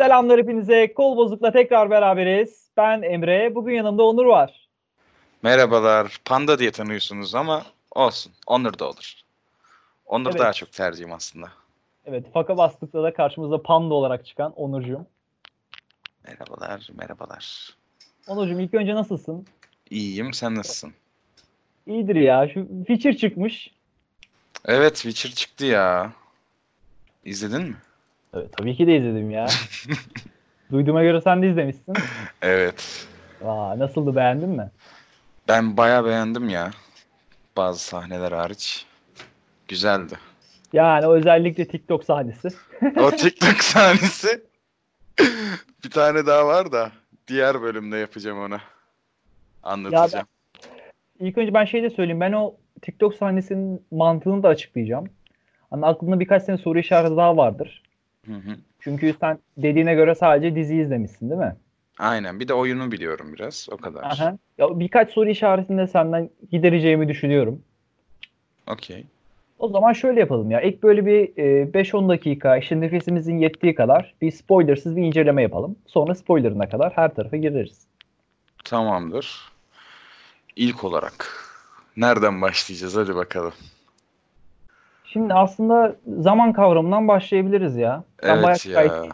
Selamlar hepinize. Kol bozukla tekrar beraberiz. Ben Emre. Bugün yanımda Onur var. Merhabalar. Panda diye tanıyorsunuz ama olsun. Onur da olur. Onur Evet. daha çok tercihim aslında. Evet, faka bastıkta da karşımızda panda olarak çıkan Onurcuğum. Merhabalar, merhabalar. Onurcuğum ilk önce nasılsın? İyiyim, sen nasılsın? İyidir ya. Şu Witcher çıkmış. Evet, Witcher çıktı ya. İzledin mi? Evet, tabii ki de izledim ya. Duyduğuma göre sen de izlemişsin. Evet. Aa, nasıldı beğendin mi? Ben bayağı beğendim ya. Bazı sahneler hariç. Güzeldi. Yani özellikle TikTok sahnesi. O TikTok sahnesi. bir tane daha var da diğer bölümde yapacağım onu. Anlatacağım. İlk önce ben şey de söyleyeyim. Ben o TikTok sahnesinin mantığını da açıklayacağım. Hani aklımda birkaç tane soru işareti daha vardır. Hı hı. Çünkü sen dediğine göre sadece dizi izlemişsin değil mi? Aynen. Bir de oyunu biliyorum biraz. O kadar. Aha. Ya birkaç soru işaretini de senden gidereceğimi düşünüyorum. Okey. O zaman şöyle yapalım ya. İlk böyle bir e, 5-10 dakika işte nefesimizin yettiği kadar bir spoilersız bir inceleme yapalım. Sonra spoilerına kadar her tarafa gireriz. Tamamdır. İlk olarak nereden başlayacağız? Hadi bakalım. Şimdi aslında zaman kavramından başlayabiliriz ya. Ben Evet ya.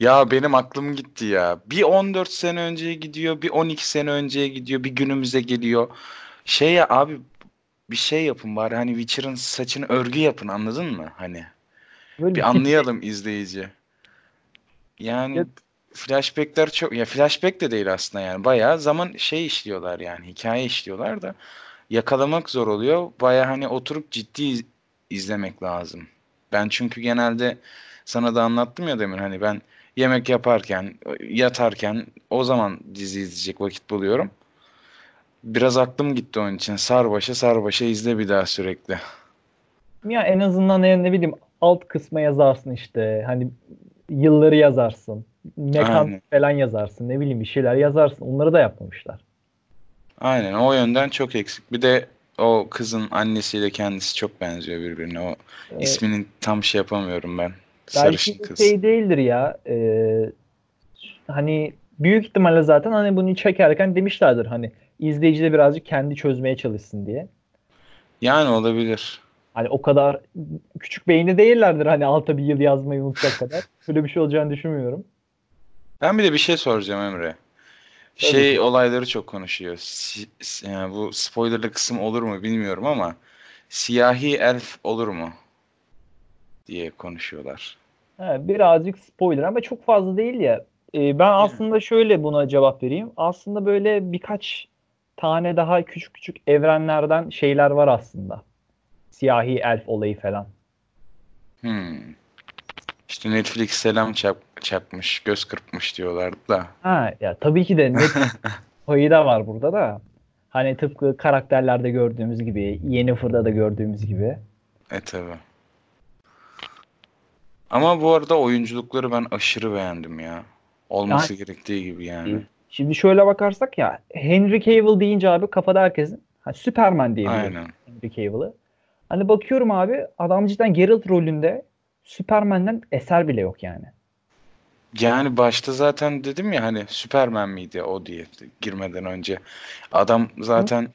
Ya benim aklım gitti ya. Bir 14 sene önceye gidiyor, bir 12 sene önceye gidiyor, bir günümüze geliyor. Şey ya abi bir şey yapın bari hani Witcher'ın saçını örgü yapın anladın mı? Hani Böyle bir anlayalım izleyici. Yani Ya- flashbackler çok ya flashback de değil aslında yani bayağı zaman şey işliyorlar yani hikaye işliyorlar da yakalamak zor oluyor. Bayağı hani oturup ciddi iz- izlemek lazım. Ben çünkü genelde sana da anlattım ya demin hani ben yemek yaparken, yatarken o zaman dizi izleyecek vakit buluyorum. Biraz aklım gitti onun için. Sarbaşa sarbaşa izle bir daha sürekli. Ya en azından ne, ne bileyim alt kısma yazarsın işte. Hani yılları yazarsın. Mekan Aynen. falan yazarsın. Ne bileyim bir şeyler yazarsın. Onları da yapmamışlar. Aynen o yönden çok eksik. Bir de o kızın annesiyle kendisi çok benziyor birbirine. O Ee, ismini tam şey yapamıyorum ben. Sarışın Belki kız. şey değildir ya. e, hani büyük ihtimalle zaten hani bunu çekerken demişlerdir hani izleyici de birazcık kendi çözmeye çalışsın diye. Yani olabilir. Hani o kadar küçük beyni değillerdir hani alta bir yıl yazmayı unutacak kadar. Böyle bir şey olacağını düşünmüyorum. Ben bir de bir şey soracağım Emre. Şey ki. olayları çok konuşuyor. Si- si- yani bu spoilerlı kısım olur mu bilmiyorum ama siyahi elf olur mu diye konuşuyorlar. He, birazcık spoiler ama çok fazla değil ya. E, ben aslında şöyle buna cevap vereyim. Aslında böyle birkaç tane daha küçük küçük evrenlerden şeyler var aslında. Siyahi elf olayı falan. Hmm. İşte Netflix selam çak, çakmış, göz kırpmış diyorlardı da. Ha ya tabii ki de net payı da var burada da. Hani tıpkı karakterlerde gördüğümüz gibi, Yennefer'da da gördüğümüz gibi. E tabi. Ama bu arada oyunculukları ben aşırı beğendim ya. Olması gerektiği gibi yani. Şimdi şöyle bakarsak ya Henry Cavill deyince abi kafada herkesin ha, Superman diye biliyor Aynen. Henry Cavill'ı. Hani bakıyorum abi adam cidden Geralt rolünde Superman'den eser bile yok yani. Yani başta zaten dedim ya hani Superman miydi o diye girmeden önce. Adam zaten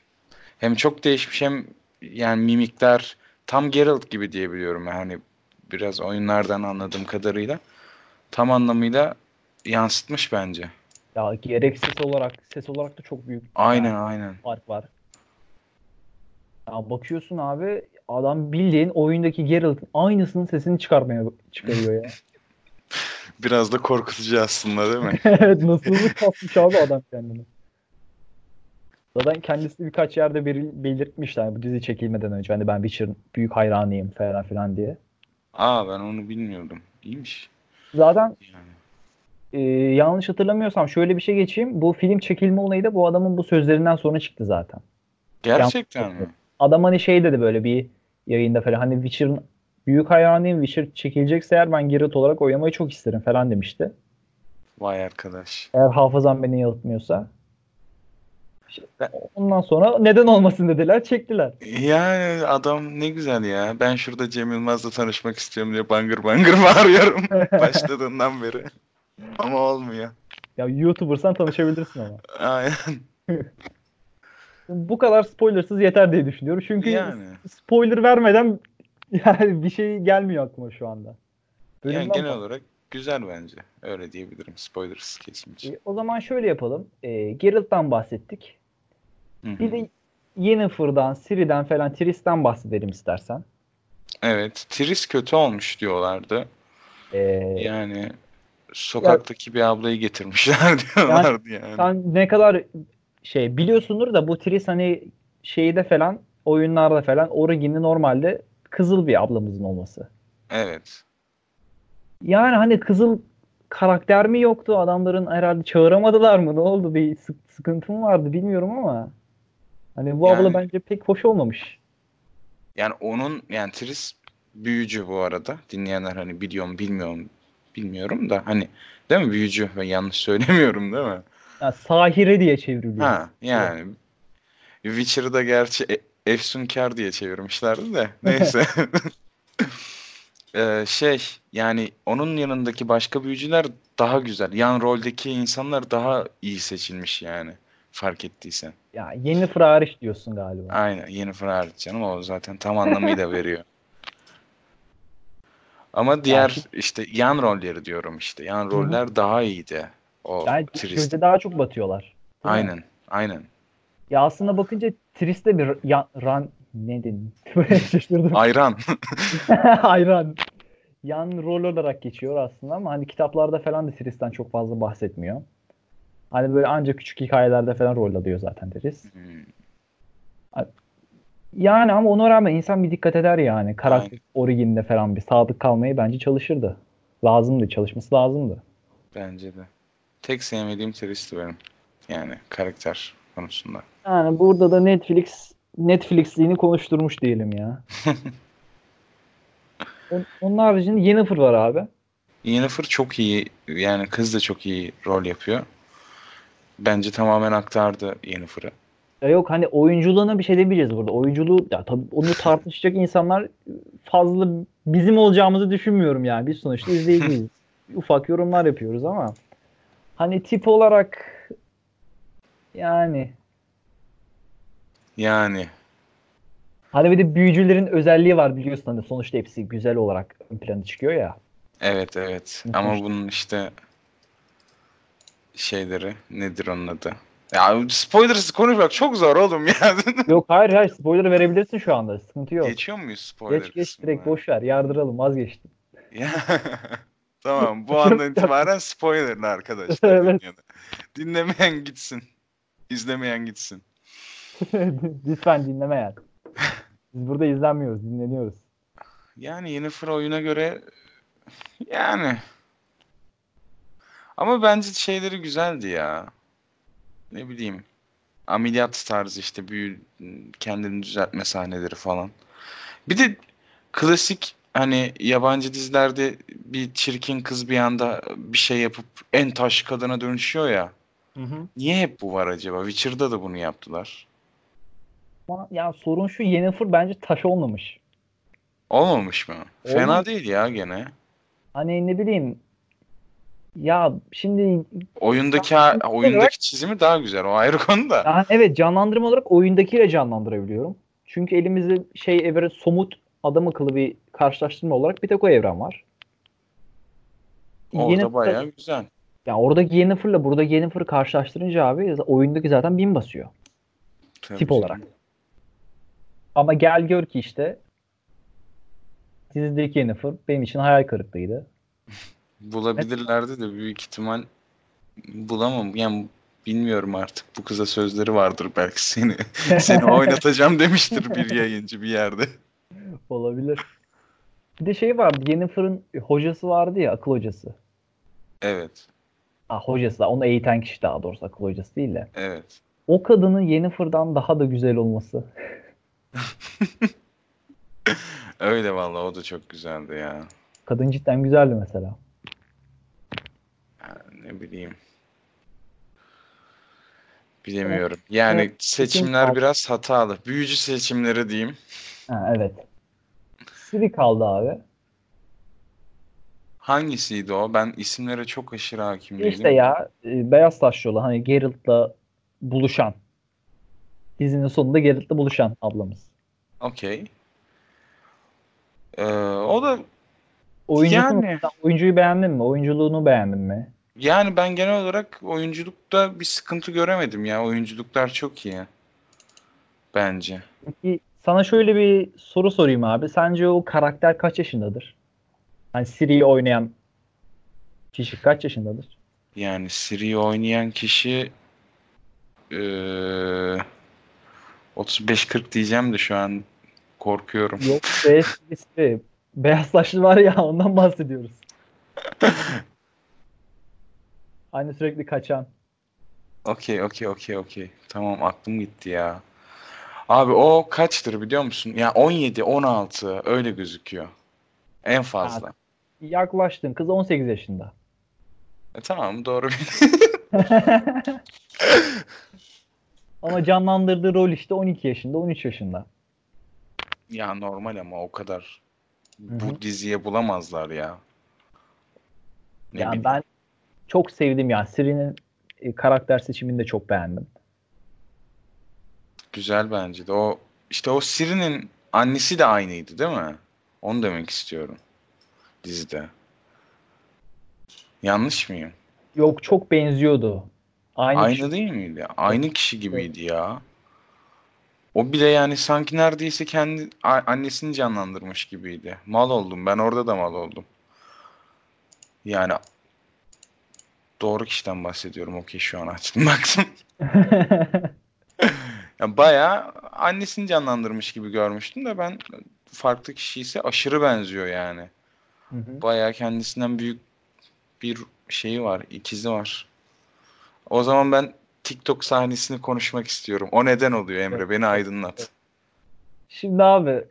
hem çok değişmiş hem yani mimikler tam Geralt gibi diyebiliyorum yani hani biraz oyunlardan anladığım kadarıyla tam anlamıyla yansıtmış bence. Ya gerek ses olarak ses olarak da çok büyük Aynen yani aynen. fark var. Ya bakıyorsun abi adam bildiğin oyundaki Geralt'ın aynısının sesini çıkarmaya çıkarıyor ya. Biraz da korkutucu aslında değil mi? Evet nasıl kasmış abi adam kendini. Zaten kendisi birkaç yerde bel- belirtmişler bu dizi çekilmeden önce. Hani ben Witcher'ın büyük hayranıyım falan filan diye. Aa ben onu bilmiyordum. İyiymiş. Zaten Yani. e, yanlış hatırlamıyorsam şöyle bir şey geçeyim. Bu film çekilme olayı da bu adamın bu sözlerinden sonra çıktı zaten. Gerçekten mi? Adam hani şey dedi böyle bir yayında falan hani Witcher'ın büyük hayranıyım. Witcher çekilecekse eğer ben Geralt olarak oynamayı çok isterim falan demişti. Vay arkadaş. Eğer hafızam beni yanıltmıyorsa. Ondan sonra neden olmasın dediler, çektiler. Yani adam ne güzel ya. Ben şurada Cem Yılmaz'la tanışmak istiyorum diye bangır bangır bağırıyorum başladığından beri. Ama olmuyor. Ya YouTuber'san tanışabilirsin ama. Aynen. Bu kadar spoilersız yeter diye düşünüyorum. Çünkü Yani. spoiler vermeden yani bir şey gelmiyor aklıma şu anda. Yani Bölümden genel sonra- olarak güzel bence. Öyle diyebilirim. Spoilers geçince. E, O zaman şöyle yapalım. E, Geralt'tan bahsettik. Hı hı. Bir de Yennefer'dan, Ciri'den falan Triss'ten bahsedelim istersen. Evet. Triss kötü olmuş diyorlardı. E, Yani sokaktaki bir ablayı getirmişler diyorlardı yani. sen ne kadar şey biliyorsundur da bu Triss hani şeyde falan oyunlarda falan Origin'i normalde kızıl bir ablamızın olması. Evet. Yani hani kızıl karakter mi yoktu? Adamların herhalde çağıramadılar mı? Ne oldu? Bir sık- sıkıntı mı vardı bilmiyorum ama hani bu abla Yani- bence pek hoş olmamış. Yani onun yani Triss büyücü bu arada. Dinleyenler hani biliyor mu bilmiyorum bilmiyorum da hani değil mi büyücü ben yanlış söylemiyorum değil mi? Yani Sahire diye çevriliyor. Ha yani Witcher'da gerçi e- Efsunkar diye çevirmişlerdi de neyse. Ee, şey yani onun yanındaki başka büyücüler daha güzel. Yan roldeki insanlar daha iyi seçilmiş yani fark ettiysen. Ya Yennefer hariç diyorsun galiba. Aynen Yennefer hariç canım o zaten tam anlamıyla veriyor. Ama diğer işte yan rolleri diyorum işte. Yan roller daha iyiydi. O Yani daha çok batıyorlar. Mi? Aynen. Aynen. Ya aslında bakınca Trist'te bir ya, ran ne? Böyle şaşırdım. Ayran. Hayran. Yan rol olarak geçiyor aslında ama hani kitaplarda falan da Trist'ten çok fazla bahsetmiyor. Hani böyle ancak küçük hikayelerde falan rol alıyor zaten Triss. Hmm. Yani ama ona rağmen insan bir dikkat eder yani. Karakter origininde falan bir sadık kalmayı bence çalışırdı. Lazımdı. Çalışması lazımdı. Bence de. Tek sevmediğim Triss'ti benim. Yani karakter konusunda. Yani burada da Netflix Netflix'liğini konuşturmuş diyelim ya. On- Onun haricinde Yennefer var abi. Yennefer çok iyi. Yani kız da çok iyi rol yapıyor. Bence tamamen aktardı Yennefer'ı. Ya yok hani oyunculuğuna bir şey demeyeceğiz burada. Oyunculuğu ya tabii onu tartışacak insanlar fazla bizim olacağımızı düşünmüyorum yani. Biz sonuçta izleyiciyiz. Ufak yorumlar yapıyoruz ama hani tip olarak yani Yani hani bir de büyücülerin özelliği var biliyorsun hani sonuçta hepsi güzel olarak ön plana çıkıyor ya. evet evet. Ama bunun işte şeyleri nedir onun adı? Ya spoilersız konuşmak çok zor oğlum ya. Yok hayır hayır spoiler verebilirsin şu anda. Sıkıntı yok. Geçiyor muyuz spoiler Geç geç direkt boş ver. Yardıralım vazgeçtim. Tamam bu andan itibaren spoilerlı arkadaşlar. Evet. Dinlemeyen gitsin. İzlemeyen gitsin. Lütfen dinleme yani. Biz burada izlenmiyoruz, dinleniyoruz. Yani Yennefer oyuna göre yani ama bence şeyleri güzeldi ya. Ne bileyim. Ameliyat tarzı işte büyü kendini düzeltme sahneleri falan. Bir de klasik hani yabancı dizilerde bir çirkin kız bir anda bir şey yapıp en taş kadına dönüşüyor ya. Niye hep bu var acaba? Witcher'da da bunu yaptılar. Ama ya sorun şu Yennefer bence taş olmamış. Olmamış mı? Fena Olmamış. değil ya gene. Hani ne bileyim ya şimdi Oyundaki oyundaki çizimi daha güzel. O ayrı konu da. yani evet canlandırma olarak oyundakiyle canlandırabiliyorum. Çünkü elimizde şey evre somut adam akıllı bir karşılaştırma olarak bir tek o evren var. Orada Yennefer- bayağı güzel. Ya oradaki Yennefer'la buradaki Yennefer'ı karşılaştırınca abi oyundaki zaten bin basıyor. Tabii Tip canım. olarak. Ama gel gör ki işte dizideki Yennefer benim için hayal kırıklığıydı. Bulabilirlerdi de büyük ihtimal bulamam. Yani bilmiyorum artık. Bu kıza sözleri vardır belki seni. Seni oynatacağım demiştir bir yayıncı bir yerde. Olabilir. Bir de şey vardı. Yennefer'ın hocası vardı ya akıl hocası. Evet. Ah hocası da onu eğiten kişi daha doğrusu akıl hocası değil de. Evet. O kadının Yennefer'dan daha da güzel olması. Öyle vallahi o da çok güzeldi ya. Kadın cidden güzeldi mesela. Ne bileyim. Bilemiyorum. Yani Evet, seçimler kaldı. biraz hatalı. Büyücü seçimleri diyeyim. Ha, evet. Siri kaldı abi. Hangisiydi o? Ben isimlere çok aşırı hakim değilim. İşte ya e, beyaz taşlı olan hani Geralt'la buluşan. Dizinin sonunda Geralt'la buluşan ablamız. Okey. Ee, o da Oyuncusu Yani. Oyuncuyu beğendin mi? Oyunculuğunu beğendin mi? yani ben genel olarak oyunculukta bir sıkıntı göremedim ya. Oyunculuklar çok iyi. Bence. Peki sana şöyle bir soru sorayım abi. Sence o karakter kaç yaşındadır? Hani Siri'yi oynayan kişi kaç yaşındadır? Yani Siri'yi oynayan kişi eee 35-40 diyeceğim de şu an korkuyorum. Yok be Siri. Beyaz saçlı var ya ondan bahsediyoruz. Aynı sürekli kaçan. Okey, okey, okey, okey. Tamam aklım gitti ya. Abi o kaçtır biliyor musun? Ya 17, 16 öyle gözüküyor. En fazla. Yaklaştın. Kız 18 yaşında. E, tamam doğru. Ama canlandırdığı rol işte 12 yaşında, 13 yaşında. Ya normal ama o kadar Hı bu diziye bulamazlar ya. Ne Yani bileyim. ben çok sevdim ya. Siri'nin e, karakter seçimini de çok beğendim. Güzel bence de. O işte o Siri'nin annesi de aynıydı değil mi? Onu demek istiyorum dizide. Yanlış mıyım? Yok çok benziyordu. Aynı, Aynı kişi- değil miydi? Aynı kişi gibiydi ya. O bile yani sanki neredeyse kendi a- annesini canlandırmış gibiydi. Mal oldum. Ben orada da mal oldum. Yani doğru kişiden bahsediyorum. Okey şu an açtım baktım. Ya bayağı annesini canlandırmış gibi görmüştüm de ben farklı kişi ise aşırı benziyor yani. Hı hı. Bayağı kendisinden büyük bir şeyi var, ikizi var. O zaman ben TikTok sahnesini konuşmak istiyorum. O neden oluyor Emre? Beni aydınlat. Şimdi abi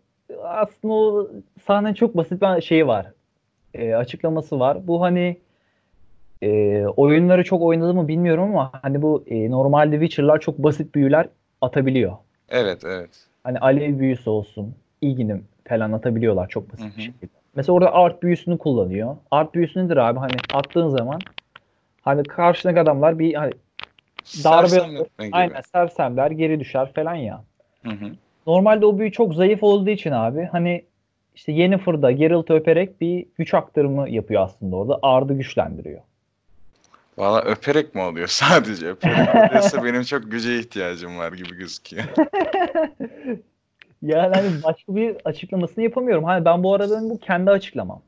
aslında o sahne çok basit bir şey var. E, açıklaması var. Bu hani e, oyunları çok oynadı mı bilmiyorum ama hani bu e, normalde Witcher'lar çok basit büyüler atabiliyor. Evet, evet. Hani alev büyüsü olsun, ilginim falan atabiliyorlar çok basit Hı bir şekilde. Mesela orada art büyüsünü kullanıyor. Art büyüsü nedir abi? Hani attığın zaman hani karşındaki adamlar bir hani Darbe- aynen sersemler geri düşer falan ya. Hı hı. Normalde o büyü çok zayıf olduğu için abi hani işte Yennefer'da Geralt'ı öperek bir güç aktarımı yapıyor aslında orada. Ard'ı güçlendiriyor. Valla öperek mi oluyor sadece? Öperek oluyorsa benim çok güce ihtiyacım var gibi gözüküyor. Yani hani başka bir açıklamasını yapamıyorum. Hani ben bu arada bu kendi açıklamam.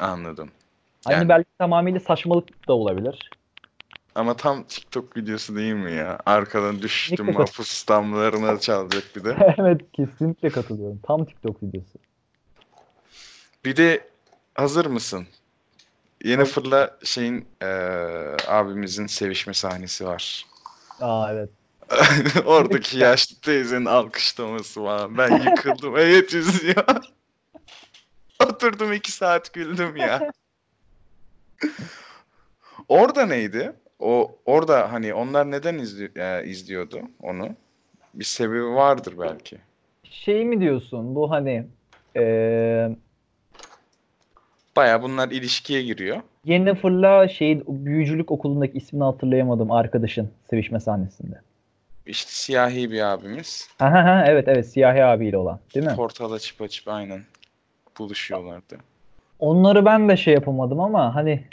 Anladım. Yani- belki tamamıyla saçmalık da olabilir. Ama tam TikTok videosu değil mi ya? Arkadan düştüm mahpus damlarına çalacak bir de. evet kesinlikle katılıyorum. Tam TikTok videosu. Bir de hazır mısın? Yennefer'la şeyin eee, abimizin sevişme sahnesi var. Aa evet. Oradaki yaşlı teyzenin alkışlaması var. Ben yıkıldım. Evet izliyor. Oturdum iki saat güldüm ya. Orada neydi? O orada hani onlar neden izli, e, izliyordu onu? Bir sebebi vardır belki. Şey mi diyorsun bu hani eee Baya bunlar ilişkiye giriyor. Yennefer'la şey büyücülük okulundaki ismini hatırlayamadım arkadaşın sevişme sahnesinde. İşte siyahi bir abimiz. Ha ha ha evet evet siyahi abiyle olan değil mi? Portal açıp açıp aynen buluşuyorlardı. Onları ben de şey yapamadım ama hani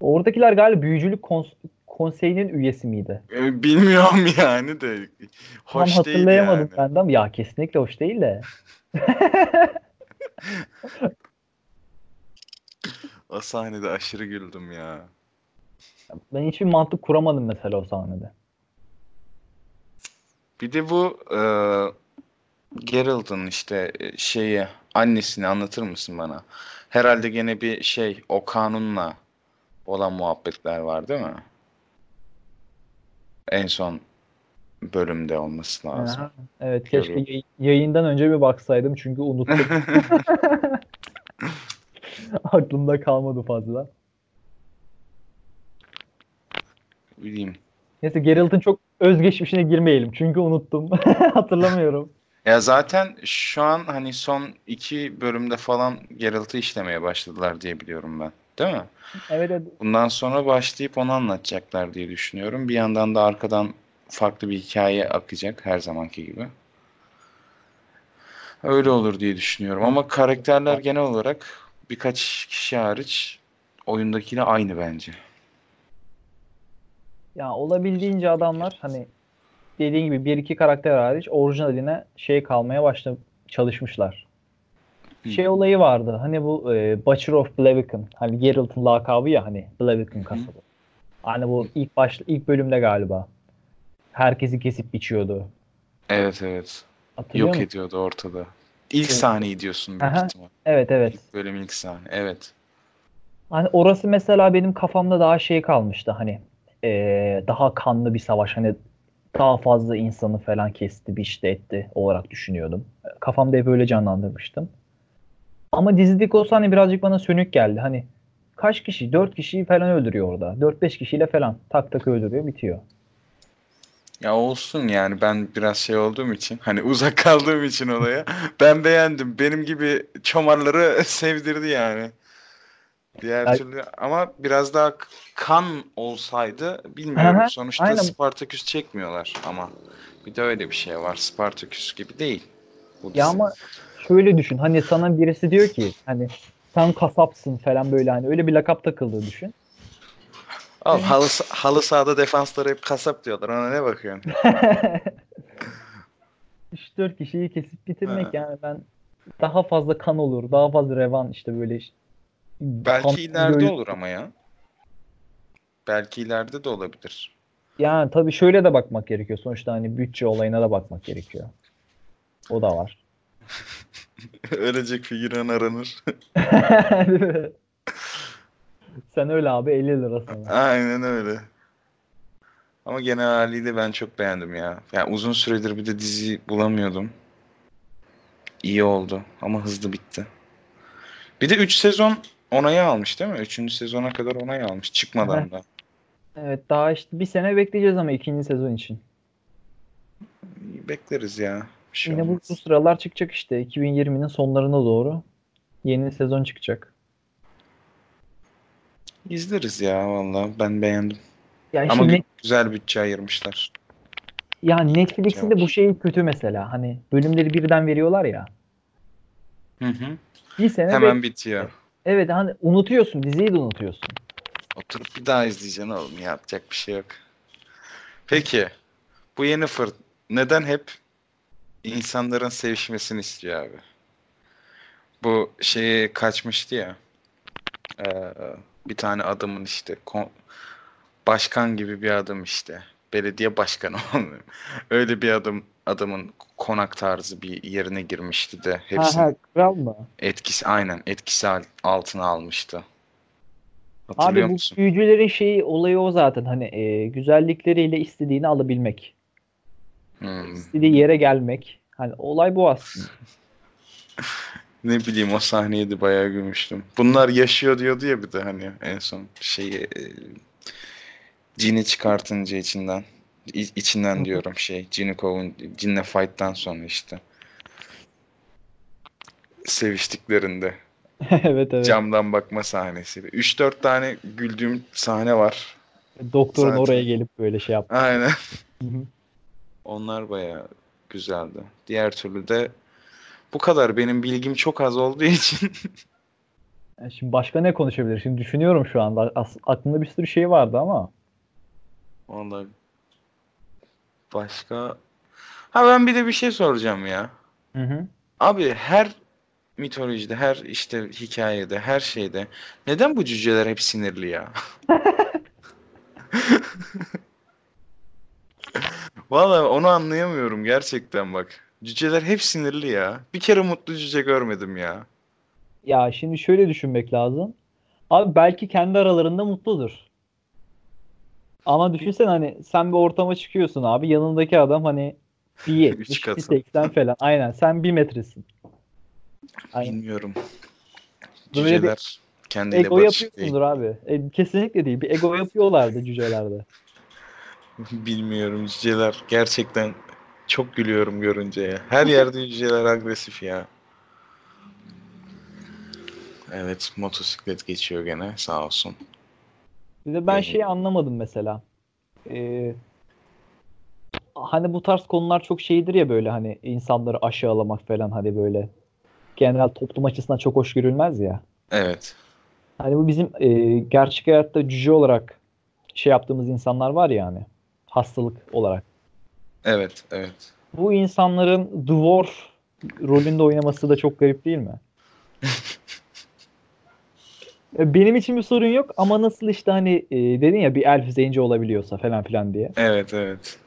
oradakiler galiba büyücülük kons- konseyinin üyesi miydi? E, Bilmiyorum yani de Tam hoş değil hatırlayamadım yani. ben de ama ya kesinlikle hoş değil de. O sahnede aşırı güldüm ya. Ben hiçbir mantık kuramadım mesela o sahnede. Bir de bu e, Geralt'ın işte e, şeyi annesini anlatır mısın bana? Herhalde gene bir şey o kanunla olan muhabbetler var değil mi? En son bölümde olması lazım. Evet keşke yay- yayından önce bir baksaydım çünkü unuttum. Aklımda kalmadı fazla. bileyim. Neyse Geralt'ın çok özgeçmişine girmeyelim. Çünkü unuttum. Hatırlamıyorum. Ya zaten şu an hani son iki bölümde falan Geralt'ı işlemeye başladılar diye biliyorum ben. Değil mi? Evet, evet. Bundan sonra başlayıp onu anlatacaklar diye düşünüyorum. Bir yandan da arkadan farklı bir hikaye akacak her zamanki gibi. Öyle olur diye düşünüyorum. Ama karakterler genel olarak birkaç kişi hariç oyundakiyle aynı bence. Ya olabildiğince adamlar hani dediğin gibi bir iki karakter hariç orijinaline şey kalmaya başla çalışmışlar. Hı. Şey olayı vardı. Hani bu e, Butcher of Blaviken. Hani Geralt'ın lakabı ya hani Blaviken kasabı. Hani bu ilk baş ilk bölümde galiba. Herkesi kesip biçiyordu. Evet evet. Hatırlıyor Yok musun? ediyordu ortada. İlk Evet. sahneyi diyorsun büyük Aha. ihtimal. Evet evet. İlk bölüm ilk sahne. Evet. Hani orası mesela benim kafamda daha şey kalmıştı hani eee, daha kanlı bir savaş hani daha fazla insanı falan kesti, biçti, etti olarak düşünüyordum. Kafamda hep öyle canlandırmıştım. Ama dizideki olsa hani birazcık bana sönük geldi. Hani kaç kişi? 4 kişiyi falan öldürüyor orada. 4-5 kişiyle falan tak tak öldürüyor, bitiyor. Ya olsun yani ben biraz şey olduğum için hani uzak kaldığım için olaya ben beğendim. Benim gibi çomarları sevdirdi yani. Diğer Ya- türlü ama biraz daha kan olsaydı bilmiyorum. Aha, Sonuçta aynen. Spartaküs çekmiyorlar ama bir de öyle bir şey var. Spartaküs gibi değil. Bu Ya dizi. ama şöyle düşün. Hani sana birisi diyor ki hani sen kasapsın falan böyle hani öyle bir lakap takıldığı düşün. Al, halı, halı sahada defansları hep kasap diyorlar. Ona ne bakıyorsun? 3-4 kişiyi kesip bitirmek Ha. yani ben daha fazla kan olur, daha fazla revan işte böyle iş- kan Belki ileride böyle- olur ama ya. Belki ileride de olabilir. Yani tabii şöyle de bakmak gerekiyor. Sonuçta hani bütçe olayına da bakmak gerekiyor. O da var. Ölecek figüran aranır. Sen öyle abi 50 lira sana. Aynen öyle. Ama genel haliyle ben çok beğendim ya. Yani uzun süredir bir de dizi bulamıyordum. İyi oldu ama hızlı bitti. Bir de 3 sezon onayı almış değil mi? 3. sezona kadar onay almış çıkmadan da. Evet daha işte bir sene bekleyeceğiz ama ikinci sezon için. Bekleriz ya. Bir şey Yine bu, olmaz. bu sıralar çıkacak işte 2020'nin sonlarına doğru yeni sezon çıkacak. İzleriz ya vallahi ben beğendim. Ya Ama gü- güzel bütçe ayırmışlar. ya Netflix'in de bu şeyi kötü mesela. Hani bölümleri birden veriyorlar ya. Hı hı. Bir sene Hemen bitiyor. Evet hani unutuyorsun diziyi de unutuyorsun. Oturup bir daha izleyeceksin oğlum. Yapacak bir şey yok. Peki. Bu Yennefer neden hep insanların sevişmesini istiyor abi? Bu şeye kaçmıştı ya. Ee, bir tane adamın işte başkan gibi bir adam işte. Belediye başkanı olmuyor. Öyle bir adam adamın konak tarzı bir yerine girmişti de hepsini Ha ha kral mı? etkisi aynen etkisi al- altına almıştı. Hatırlıyor Abi bu musun? büyücülerin şeyi olayı o zaten hani e, güzellikleriyle istediğini alabilmek. Hmm. istediği yere gelmek. Hani olay bu aslında. Ne bileyim o sahneye de bayağı gülmüştüm. Bunlar yaşıyor diyordu ya bir de hani en son şeyi e, cini çıkartınca içinden İ- içinden diyorum şey cini kovun cinle fight'tan sonra işte seviştiklerinde Evet evet. camdan bakma sahnesi. 3-4 tane güldüğüm sahne var. Doktorun Zaten. oraya gelip böyle şey yaptı. Aynen. Onlar bayağı güzeldi. Diğer türlü de bu kadar. Benim bilgim çok az olduğu için Yani Şimdi başka ne konuşabilir? Şimdi düşünüyorum şu anda. As- aklımda bir sürü şey vardı ama. Vallahi başka Ha ben bir de bir şey soracağım ya. Hı hı. Abi her mitolojide, her işte hikayede, her şeyde neden bu cüceler hep sinirli ya? Vallahi onu anlayamıyorum gerçekten bak. Cüceler hep sinirli ya. Bir kere mutlu cüce görmedim ya. Ya şimdi şöyle düşünmek lazım. Abi belki kendi aralarında mutludur. Ama düşünsen hani sen bir ortama çıkıyorsun abi. Yanındaki adam hani bir Üç 70, bir katı. 80 falan. Aynen sen bir metresin. Aynen. Bilmiyorum. Böyle bir Cüceler kendiyle Ego değil. yapıyorsundur abi. E, kesinlikle değil. Bir ego yapıyorlardı cücelerde. Bilmiyorum cüceler gerçekten çok gülüyorum görünce ya. Her yerde cüceler agresif ya. Evet motosiklet geçiyor gene sağ olsun. Bir de ben şeyi anlamadım mesela. Ee, hani bu tarz konular çok şeydir ya böyle hani insanları aşağılamak falan hani böyle genel toplum açısından çok hoş görülmez ya. Evet. Hani bu bizim e, gerçek hayatta cüce olarak şey yaptığımız insanlar var ya hani hastalık olarak. Evet, evet. Bu insanların dwarf rolünde oynaması da çok garip değil mi? E, Benim için bir sorun yok ama nasıl işte hani e, dedin ya bir elf zenci olabiliyorsa falan filan diye. Evet, evet.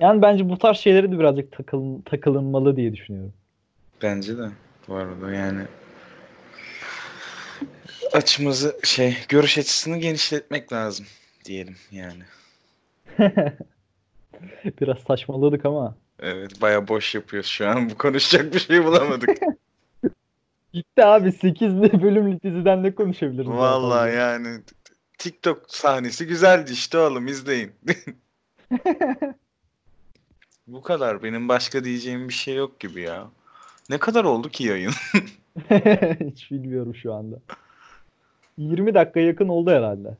Yani bence bu tarz şeylere de birazcık takılın, takılınmalı diye düşünüyorum. Bence de bu arada yani açımızı şey görüş açısını genişletmek lazım diyelim yani. Biraz saçmaladık ama. Evet baya boş yapıyoruz şu an. Bu konuşacak bir şey bulamadık. Gitti abi 8 bölümlük diziden ne konuşabiliriz? fazla? yani TikTok sahnesi güzeldi işte oğlum izleyin. Bu kadar. Benim başka diyeceğim bir şey yok gibi ya. Ne kadar oldu ki yayın? Hiç bilmiyorum şu anda. 20 dakika yakın oldu herhalde.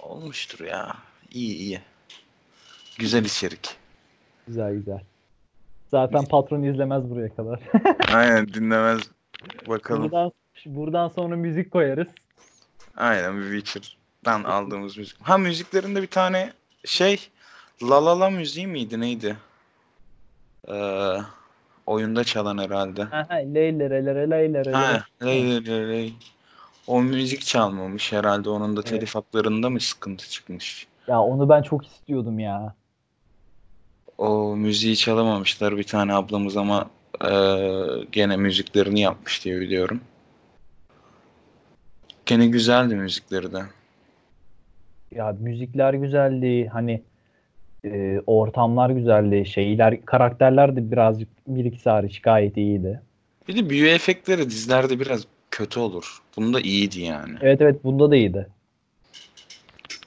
Olmuştur ya. İyi iyi. Güzel içerik. Güzel güzel. Zaten patron izlemez buraya kadar. Aynen dinlemez. Bakalım. buradan, buradan sonra müzik koyarız. Aynen bir Witcher'dan aldığımız müzik. Ha müziklerinde bir tane şey La La La müziği miydi neydi? Ee, oyunda çalan herhalde. Aha, leylere lere leylere Ha, ley. O müzik çalmamış herhalde. Onun da telif haklarında mı sıkıntı çıkmış? Ya onu ben çok istiyordum ya. O müziği çalamamışlar bir tane ablamız ama eee, gene müziklerini yapmış diye biliyorum. Gene güzeldi müzikleri de. Ya müzikler güzeldi. Hani e, ortamlar güzeldi. Şeyler, karakterler de birazcık bir iki hariç gayet iyiydi. Bir de büyü efektleri dizilerde biraz kötü olur. Bunda iyiydi yani. Evet evet bunda da iyiydi.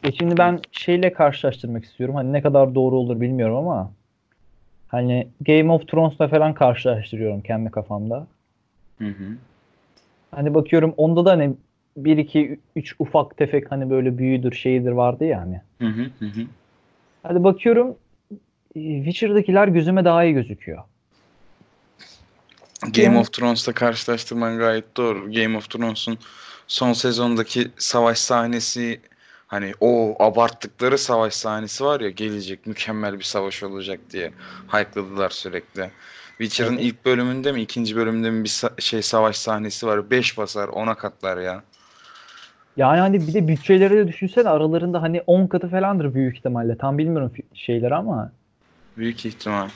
E şimdi ben şeyle karşılaştırmak istiyorum. Hani ne kadar doğru olur bilmiyorum ama hani Game of Thrones'la falan karşılaştırıyorum kendi kafamda. Hı hı. Hani bakıyorum onda da hani 1 2 3 ufak tefek hani böyle büyüdür şeydir vardı ya hani. Hı hı hı hı. Hadi bakıyorum e, Witcher'dakiler gözüme daha iyi gözüküyor. Game of Thrones'la karşılaştırman gayet doğru. Game of Thrones'un son sezondaki savaş sahnesi hani o abarttıkları savaş sahnesi var ya gelecek mükemmel bir savaş olacak diye hype'ladılar sürekli. Witcher'ın Evet. ilk bölümünde mi ikinci bölümünde mi bir sa- şey savaş sahnesi var. 5 basar 10'a katlar ya. Yani hani bir de bütçeleri de düşünsene aralarında hani 10 katı falandır büyük ihtimalle. Tam bilmiyorum şeyleri ama Büyük ihtimal.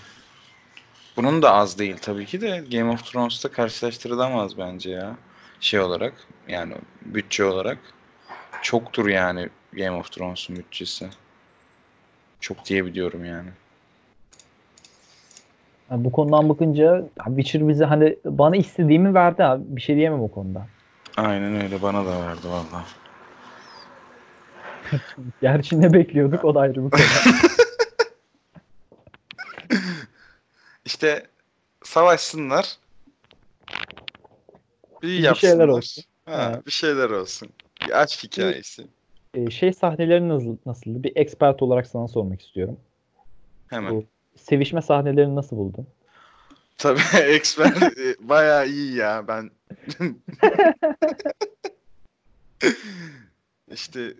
Bunun da az değil tabii ki de Game of Thrones'ta karşılaştırılamaz bence ya. Şey olarak yani bütçe olarak çoktur yani Game of Thrones'un bütçesi. Çok diyebiliyorum yani. yani bu konudan bakınca Witcher bize hani bana istediğimi verdi abi. Bir şey diyemem o konuda. Aynen öyle bana da verdi valla. Gerçi ne bekliyorduk o da ayrı bir konu. İşte savaşsınlar. Bir Bir yapsınlar. şeyler olsun. Ha, Evet. bir şeyler olsun. Bir aşk hikayesi. Ee, şey sahneleri nasıl, nasıldı? Bir expert olarak sana sormak istiyorum. Hemen. Bu sevişme sahnelerini nasıl buldun? Tabii expert e, bayağı iyi ya ben. işte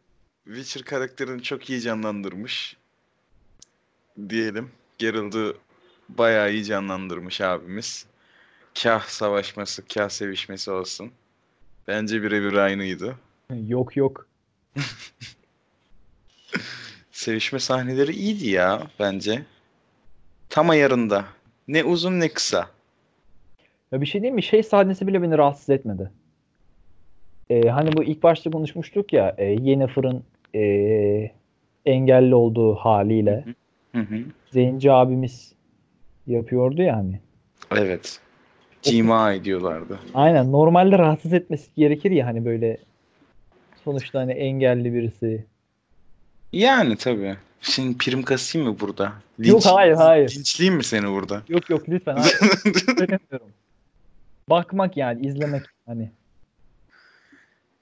Witcher karakterini çok iyi canlandırmış diyelim. Geralt'ı bayağı iyi canlandırmış abimiz. Kah savaşması, kah sevişmesi olsun. Bence birebir aynıydı. Yok yok. Sevişme sahneleri iyiydi ya bence. Tam ayarında. Ne uzun ne kısa. Ya bir şey diyeyim mi? Şey sahnesi bile beni rahatsız etmedi. Ee, hani bu ilk başta konuşmuştuk ya e, Yennefer'ın e, engelli olduğu haliyle Hı hı. Zenci abimiz yapıyordu ya hani. Evet. Cima ediyorlardı. Aynen normalde rahatsız etmesi gerekir ya hani böyle sonuçta hani engelli birisi. Yani tabii. Senin prim kasayım mı burada? Yok, hayır, hayır. Linçleyeyim mi seni burada? Yok yok lütfen. Söylemiyorum. Bakmak yani izlemek hani.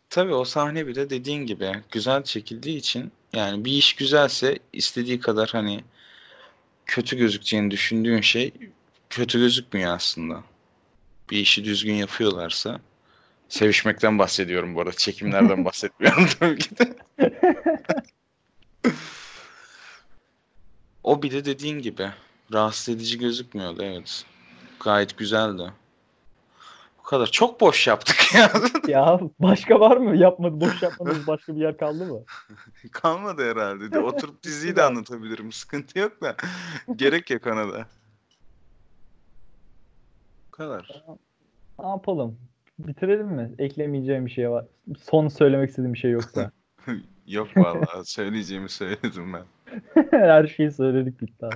Tabii o sahne bir de dediğin gibi güzel çekildiği için yani bir iş güzelse istediği kadar hani kötü gözükeceğini düşündüğün şey kötü gözükmüyor aslında. Bir işi düzgün yapıyorlarsa sevişmekten bahsediyorum bu arada. Çekimlerden bahsetmiyorum tabii ki de. O bir de dediğin gibi rahatsız edici gözükmüyordu evet. Gayet güzeldi. Bu kadar. Çok boş yaptık ya. Ya başka var mı? Yapmadı, boş yapmadığımız başka bir yer kaldı mı? Kalmadı herhalde. De oturup diziyi de anlatabilirim. Sıkıntı yok da. Gerek yok ona da. Bu kadar. Ne yapalım? Bitirelim mi? Eklemeyeceğim bir şey var. Son söylemek istediğim bir şey yoksa. Yok vallahi söyleyeceğimi söyledim ben. Her şeyi söyledik bitti abi.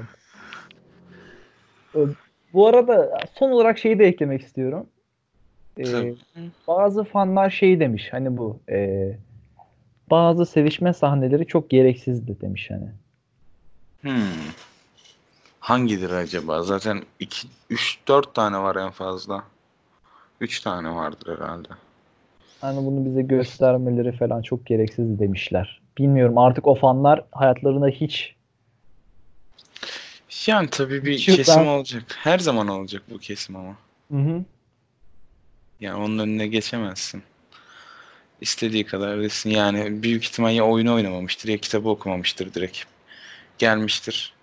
Bu arada son olarak şeyi de eklemek istiyorum. Ee, bazı fanlar şey demiş hani bu e, bazı sevişme sahneleri çok gereksizdi demiş hani. Hmm. Hangidir acaba? Zaten 2 3 4 tane var en fazla. 3 tane vardır herhalde. Hani bunu bize göstermeleri falan çok gereksiz demişler. Bilmiyorum artık o fanlar hayatlarında hiç Yani tabii bir Şu kesim ben- olacak. Her zaman olacak bu kesim ama. Hı hı. Yani onun önüne geçemezsin. İstediği kadar desin. Yani büyük ihtimal ya oyunu oynamamıştır ya kitabı okumamıştır direkt. Gelmiştir.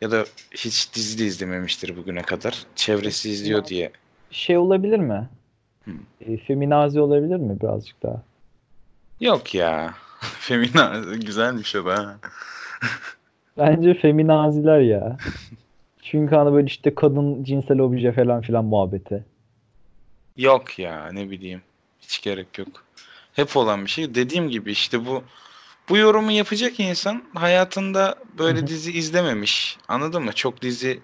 Ya da hiç dizi de izlememiştir bugüne kadar. Çevresi izliyor diye. şey olabilir mi? E, feminazi olabilir mi birazcık daha? Yok ya. Femina güzelmiş o da. Bence feminaziler ya. Çünkü hani böyle işte kadın cinsel obje falan filan muhabbeti. Yok ya ne bileyim. Hiç gerek yok. Hep olan bir şey. Dediğim gibi işte bu bu yorumu yapacak insan hayatında böyle dizi izlememiş. Anladın mı? Çok dizi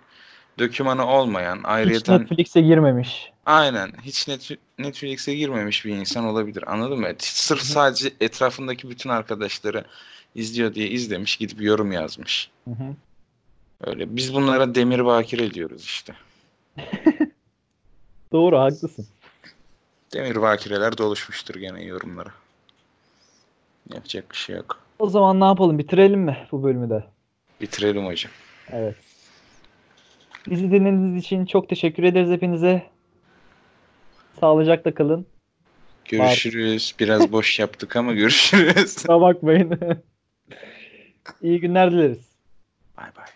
dokümanı olmayan, Hiç ayrıyeten Netflix'e girmemiş. aynen hiç Net- Netflix'e girmemiş bir insan olabilir. Anladın mı? Sırf sadece etrafındaki bütün arkadaşları izliyor diye izlemiş, gidip yorum yazmış. Öyle. Biz bunlara demir bakire diyoruz işte. Doğru haklısın. Demir bakireler doluşmuştur gene yorumlara. Yapacak bir şey yok. O zaman ne yapalım? Bitirelim mi bu bölümü de? Bitirelim hocam. Evet. Bizi dinlediğiniz için çok teşekkür ederiz hepinize. Sağlıcakla kalın. Görüşürüz. Biraz boş yaptık ama görüşürüz. Kusura bakmayın. İyi günler dileriz. Bay bay.